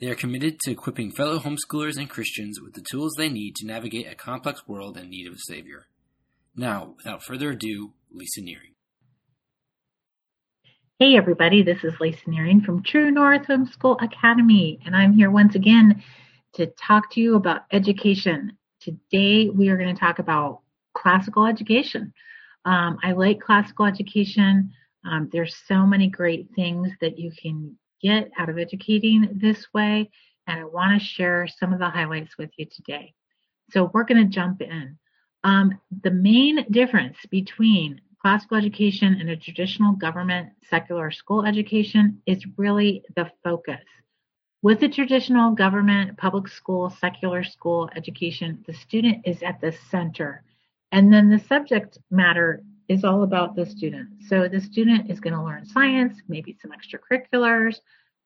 They are committed to equipping fellow homeschoolers and Christians with the tools they need to navigate a complex world in need of a Savior. Now, without further ado, Lisa Nehring. Hey, everybody, this is Lisa Nehring from True North Homeschool Academy, and I'm here once again to talk to you about education. Today, we are going to talk about classical education. Um, I like classical education. Um, there's so many great things that you can get out of educating this way, and I want to share some of the highlights with you today. So we're going to jump in. Um, the main difference between classical education and a traditional government secular school education is really the focus. With the traditional government, public school, secular school education, the student is at the center. And then the subject matter is all about the student. So the student is going to learn science, maybe some extracurriculars,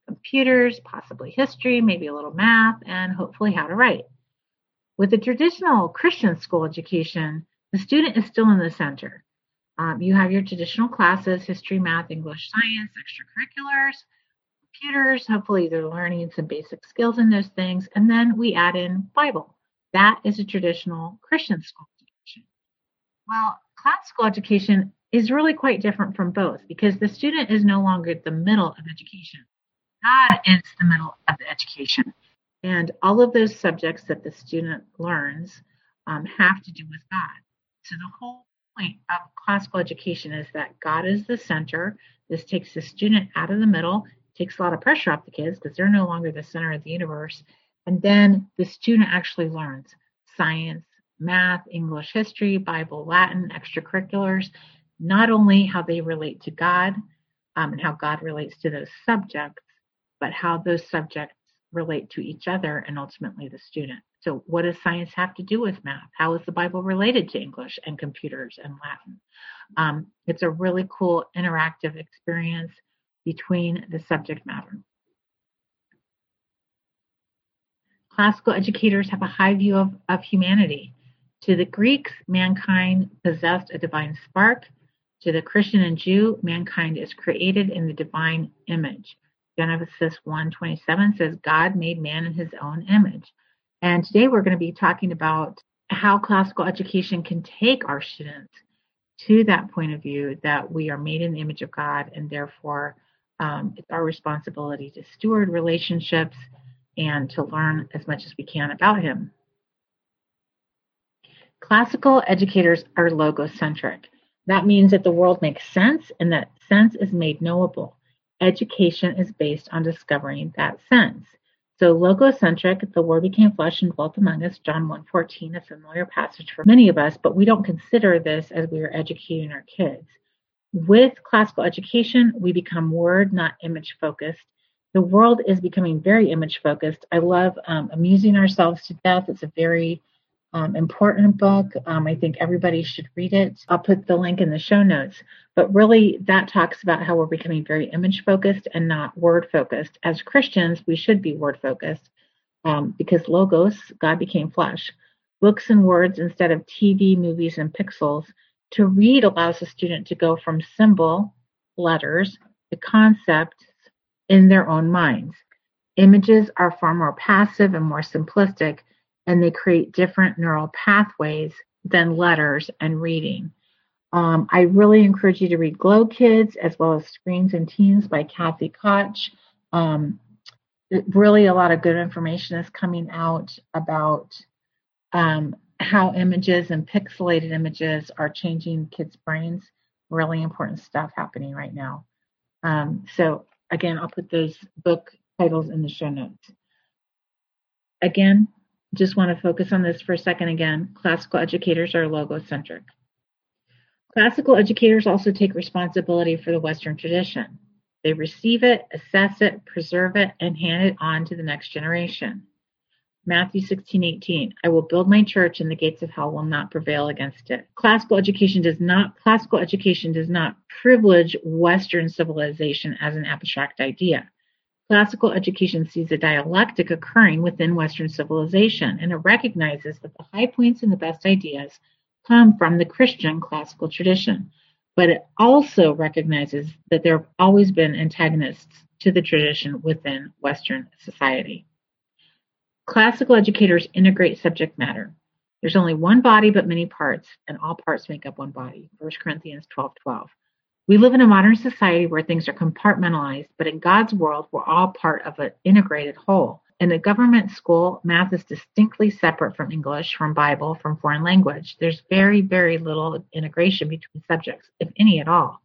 computers, possibly history, maybe a little math, and hopefully how to write. With the traditional Christian school education, the student is still in the center. Um, you have your traditional classes history, math, English, science, extracurriculars, computers. Hopefully, they're learning some basic skills in those things. And then we add in Bible. That is a traditional Christian school education. Well, classical education is really quite different from both because the student is no longer the middle of education. God is the middle of the education. And all of those subjects that the student learns um, have to do with God. So the whole point of classical education is that God is the center. This takes the student out of the middle, takes a lot of pressure off the kids because they're no longer the center of the universe. And then the student actually learns science, math, English history, Bible, Latin, extracurriculars, not only how they relate to God um, and how God relates to those subjects, but how those subjects relate to each other and ultimately the student. So, what does science have to do with math? How is the Bible related to English and computers and Latin? Um, it's a really cool interactive experience between the subject matter. Classical educators have a high view of, of humanity. To the Greeks, mankind possessed a divine spark. To the Christian and Jew, mankind is created in the divine image. Genesis 1:27 says God made man in his own image. And today we're going to be talking about how classical education can take our students to that point of view that we are made in the image of God and therefore um, it's our responsibility to steward relationships and to learn as much as we can about him. Classical educators are logocentric. That means that the world makes sense and that sense is made knowable. Education is based on discovering that sense. So logocentric, the word became flesh and dwelt among us, John 1.14, a familiar passage for many of us, but we don't consider this as we are educating our kids. With classical education, we become word, not image focused. The world is becoming very image focused. I love um, amusing ourselves to death. It's a very um, important book. Um, I think everybody should read it. I'll put the link in the show notes. But really, that talks about how we're becoming very image focused and not word focused. As Christians, we should be word focused um, because logos, God became flesh. Books and words instead of TV, movies, and pixels. To read allows a student to go from symbol, letters, to concepts in their own minds. Images are far more passive and more simplistic and they create different neural pathways than letters and reading. Um, I really encourage you to read Glow Kids as well as Screens and Teens by Kathy Koch. Um, really, a lot of good information is coming out about um, how images and pixelated images are changing kids' brains. Really important stuff happening right now. Um, so, again, I'll put those book titles in the show notes. Again, just want to focus on this for a second again. Classical educators are logocentric. Classical educators also take responsibility for the Western tradition. They receive it, assess it, preserve it, and hand it on to the next generation. Matthew 16:18 I will build my church and the gates of hell will not prevail against it. Classical education does not classical education does not privilege western civilization as an abstract idea. Classical education sees a dialectic occurring within western civilization and it recognizes that the high points and the best ideas come from the Christian classical tradition. But it also recognizes that there have always been antagonists to the tradition within western society. Classical educators integrate subject matter. There's only one body but many parts, and all parts make up one body. 1 Corinthians 12:12. We live in a modern society where things are compartmentalized, but in God's world, we're all part of an integrated whole. In a government school, math is distinctly separate from English, from Bible, from foreign language. There's very, very little integration between subjects, if any at all.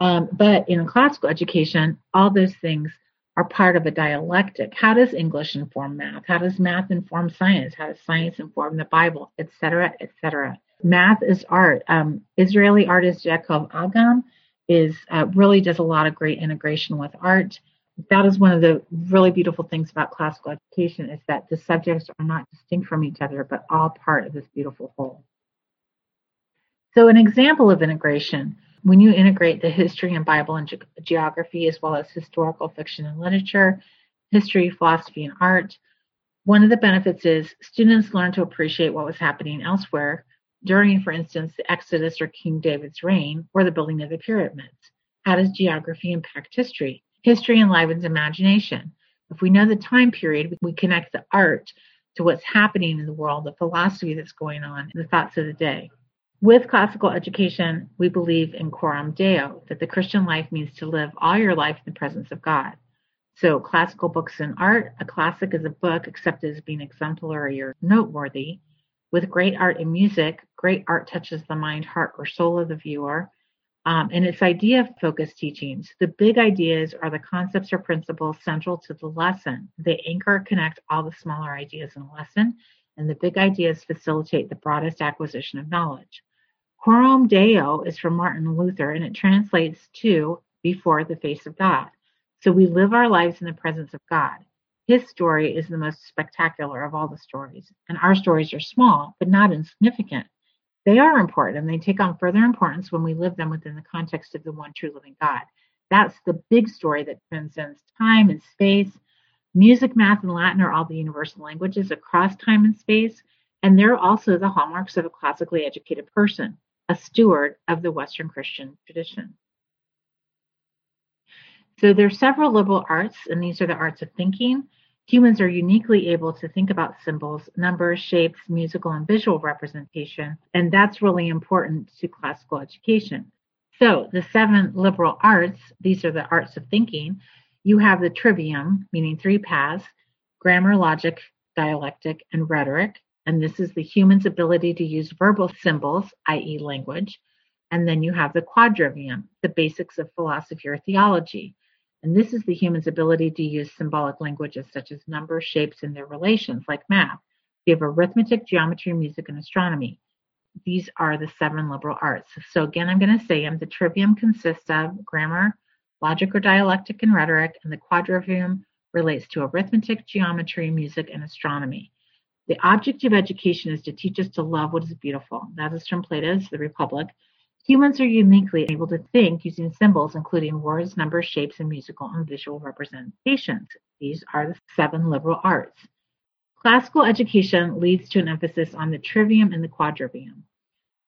Um, but in classical education, all those things are part of a dialectic. How does English inform math? How does math inform science? How does science inform the Bible, etc., etc.? Math is art. Um, Israeli artist Yaakov Agam is uh, really does a lot of great integration with art. That is one of the really beautiful things about classical education is that the subjects are not distinct from each other, but all part of this beautiful whole. So, an example of integration when you integrate the history and Bible and ge- geography, as well as historical fiction and literature, history, philosophy, and art, one of the benefits is students learn to appreciate what was happening elsewhere during, for instance, the Exodus or King David's reign or the building of the pyramids. How does geography impact history? History enlivens imagination. If we know the time period, we connect the art to what's happening in the world, the philosophy that's going on, the thoughts of the day. With classical education, we believe in coram deo, that the Christian life means to live all your life in the presence of God. So, classical books and art, a classic is a book accepted as being exemplary or noteworthy. With great art and music, great art touches the mind, heart, or soul of the viewer. Um, and its idea focused teachings. The big ideas are the concepts or principles central to the lesson. They anchor, connect all the smaller ideas in the lesson, and the big ideas facilitate the broadest acquisition of knowledge. Coram Deo is from Martin Luther and it translates to before the face of God. So we live our lives in the presence of God. His story is the most spectacular of all the stories, and our stories are small, but not insignificant. They are important and they take on further importance when we live them within the context of the one true living God. That's the big story that transcends time and space. Music, math, and Latin are all the universal languages across time and space, and they're also the hallmarks of a classically educated person a steward of the Western Christian tradition. So there are several liberal arts, and these are the arts of thinking. Humans are uniquely able to think about symbols, numbers, shapes, musical and visual representation, and that's really important to classical education. So the seven liberal arts, these are the arts of thinking. You have the trivium, meaning three paths, grammar, logic, dialectic, and rhetoric and this is the human's ability to use verbal symbols, i.e., language. And then you have the quadrivium, the basics of philosophy or theology. And this is the human's ability to use symbolic languages such as numbers, shapes, and their relations, like math. We have arithmetic, geometry, music, and astronomy. These are the seven liberal arts. So again, I'm going to say them. The trivium consists of grammar, logic or dialectic, and rhetoric, and the quadrivium relates to arithmetic, geometry, music, and astronomy. The object of education is to teach us to love what is beautiful. That is from Plato's The Republic. Humans are uniquely able to think using symbols, including words, numbers, shapes, and musical and visual representations. These are the seven liberal arts. Classical education leads to an emphasis on the trivium and the quadrivium.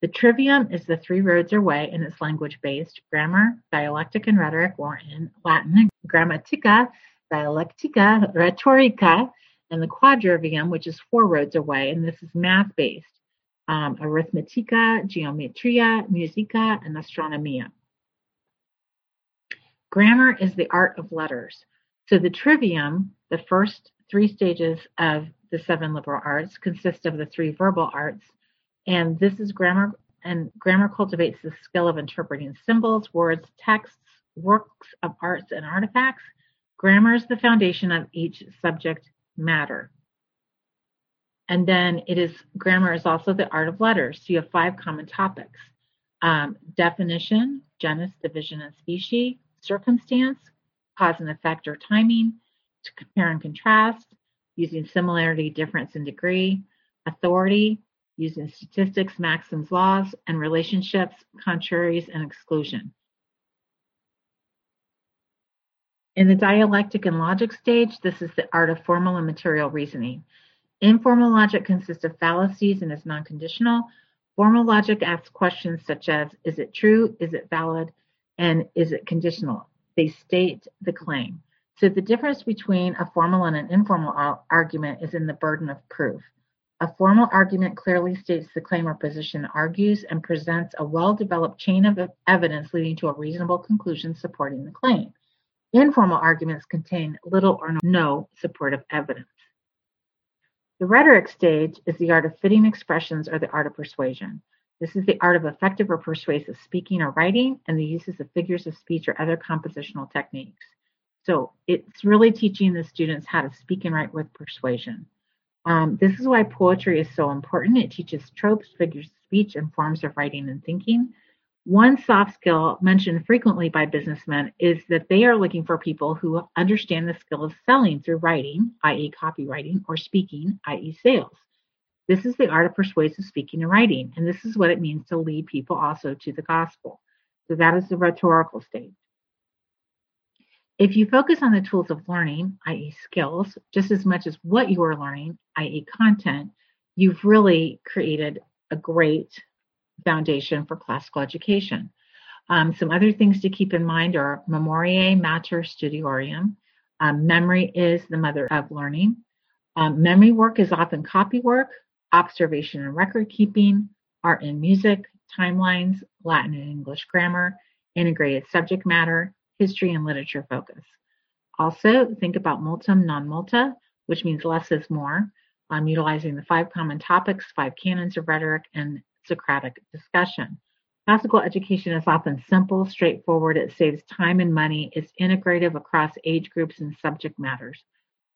The trivium is the three roads or way and it's language based grammar, dialectic, and rhetoric, or in Latin, grammatica, dialectica, rhetorica, and the quadrivium, which is four roads away, and this is math based um, arithmetica, geometria, musica, and astronomia. Grammar is the art of letters. So the trivium, the first three stages of the seven liberal arts, consist of the three verbal arts, and this is grammar. And grammar cultivates the skill of interpreting symbols, words, texts, works of arts, and artifacts. Grammar is the foundation of each subject matter. And then it is grammar is also the art of letters. So you have five common topics um, definition, genus, division, and species, circumstance, cause and effect or timing, to compare and contrast, using similarity, difference, and degree, authority, using statistics, maxims, laws, and relationships, contraries, and exclusion. In the dialectic and logic stage, this is the art of formal and material reasoning. Informal logic consists of fallacies and is non-conditional. Formal logic asks questions such as, is it true, is it valid, and is it conditional? They state the claim. So the difference between a formal and an informal argument is in the burden of proof. A formal argument clearly states the claim or position, argues, and presents a well-developed chain of evidence leading to a reasonable conclusion supporting the claim. Informal arguments contain little or no supportive evidence. The rhetoric stage is the art of fitting expressions or the art of persuasion. This is the art of effective or persuasive speaking or writing and the uses of figures of speech or other compositional techniques. So it's really teaching the students how to speak and write with persuasion. Um, this is why poetry is so important. It teaches tropes, figures of speech, and forms of writing and thinking. One soft skill mentioned frequently by businessmen is that they are looking for people who understand the skill of selling through writing, i.e., copywriting, or speaking, i.e., sales. This is the art of persuasive speaking and writing, and this is what it means to lead people also to the gospel. So that is the rhetorical stage. If you focus on the tools of learning, i.e., skills, just as much as what you are learning, i.e., content, you've really created a great foundation for classical education. Um, some other things to keep in mind are memoriae mater studiorum. Um, memory is the mother of learning. Um, memory work is often copy work, observation and record keeping, art and music, timelines, Latin and English grammar, integrated subject matter, history and literature focus. Also, think about multum non multa, which means less is more, um, utilizing the five common topics, five canons of rhetoric, and Socratic discussion. Classical education is often simple, straightforward, it saves time and money, it's integrative across age groups and subject matters.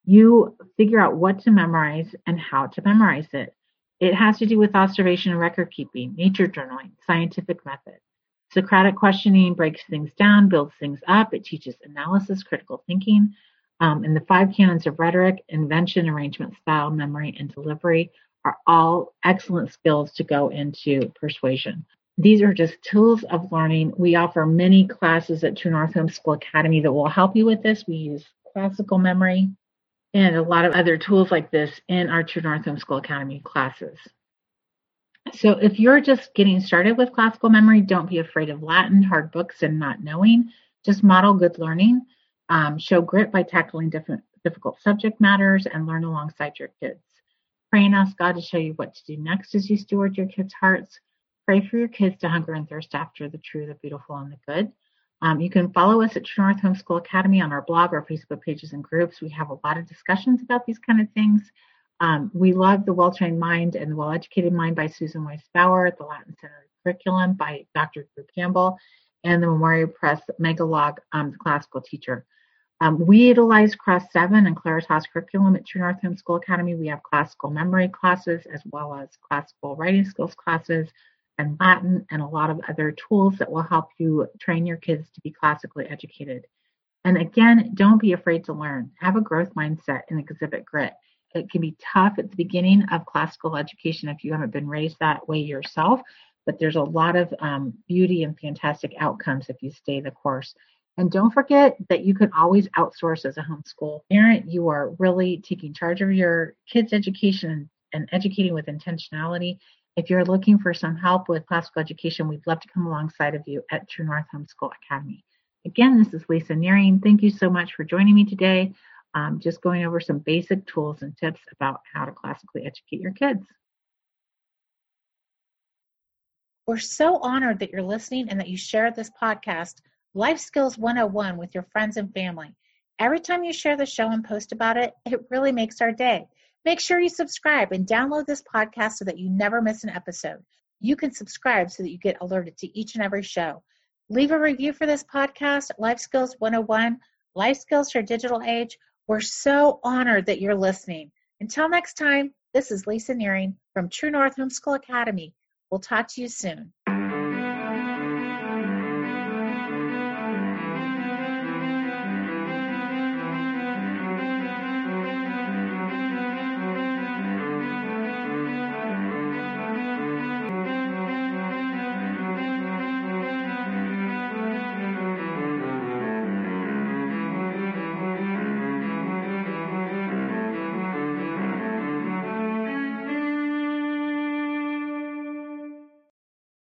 You figure out what to memorize and how to memorize it. It has to do with observation and record keeping, nature journaling, scientific method. Socratic questioning breaks things down, builds things up. It teaches analysis, critical thinking. Um, and the five canons of rhetoric, invention, arrangement, style, memory, and delivery are all excellent skills to go into persuasion. These are just tools of learning. We offer many classes at True North Homeschool Academy that will help you with this. We use classical memory and a lot of other tools like this in our True North Homeschool Academy classes. So if you're just getting started with classical memory, don't be afraid of Latin, hard books, and not knowing. Just model good learning. Um, show grit by tackling different difficult subject matters and learn alongside your kids. Pray and ask God to show you what to do next as you steward your kids' hearts. Pray for your kids to hunger and thirst after the true, the beautiful, and the good. Um, you can follow us at True North Homeschool Academy on our blog, our Facebook pages, and groups. We have a lot of discussions about these kind of things. Um, we love The Well Trained Mind and The Well Educated Mind by Susan Wise Bauer, the Latin Center curriculum by Dr. Drew Campbell, and the Memoria Press Megalog, um, the classical teacher. Um, we utilize Cross 7 and Claritas curriculum at True North Homeschool Academy. We have classical memory classes as well as classical writing skills classes and Latin and a lot of other tools that will help you train your kids to be classically educated. And again, don't be afraid to learn. Have a growth mindset and exhibit grit. It can be tough at the beginning of classical education if you haven't been raised that way yourself, but there's a lot of um, beauty and fantastic outcomes if you stay the course. And don't forget that you can always outsource as a homeschool parent. You are really taking charge of your kids' education and educating with intentionality. If you're looking for some help with classical education, we'd love to come alongside of you at True North Homeschool Academy. Again, this is Lisa Nehring. Thank you so much for joining me today. Um, just going over some basic tools and tips about how to classically educate your kids. We're so honored that you're listening and that you shared this podcast Life Skills 101 with your friends and family. Every time you share the show and post about it, it really makes our day. Make sure you subscribe and download this podcast so that you never miss an episode. You can subscribe so that you get alerted to each and every show. Leave a review for this podcast, Life Skills 101, Life Skills for Digital Age. We're so honored that you're listening. Until next time, this is Lisa Nehring from True North Homeschool Academy. We'll talk to you soon.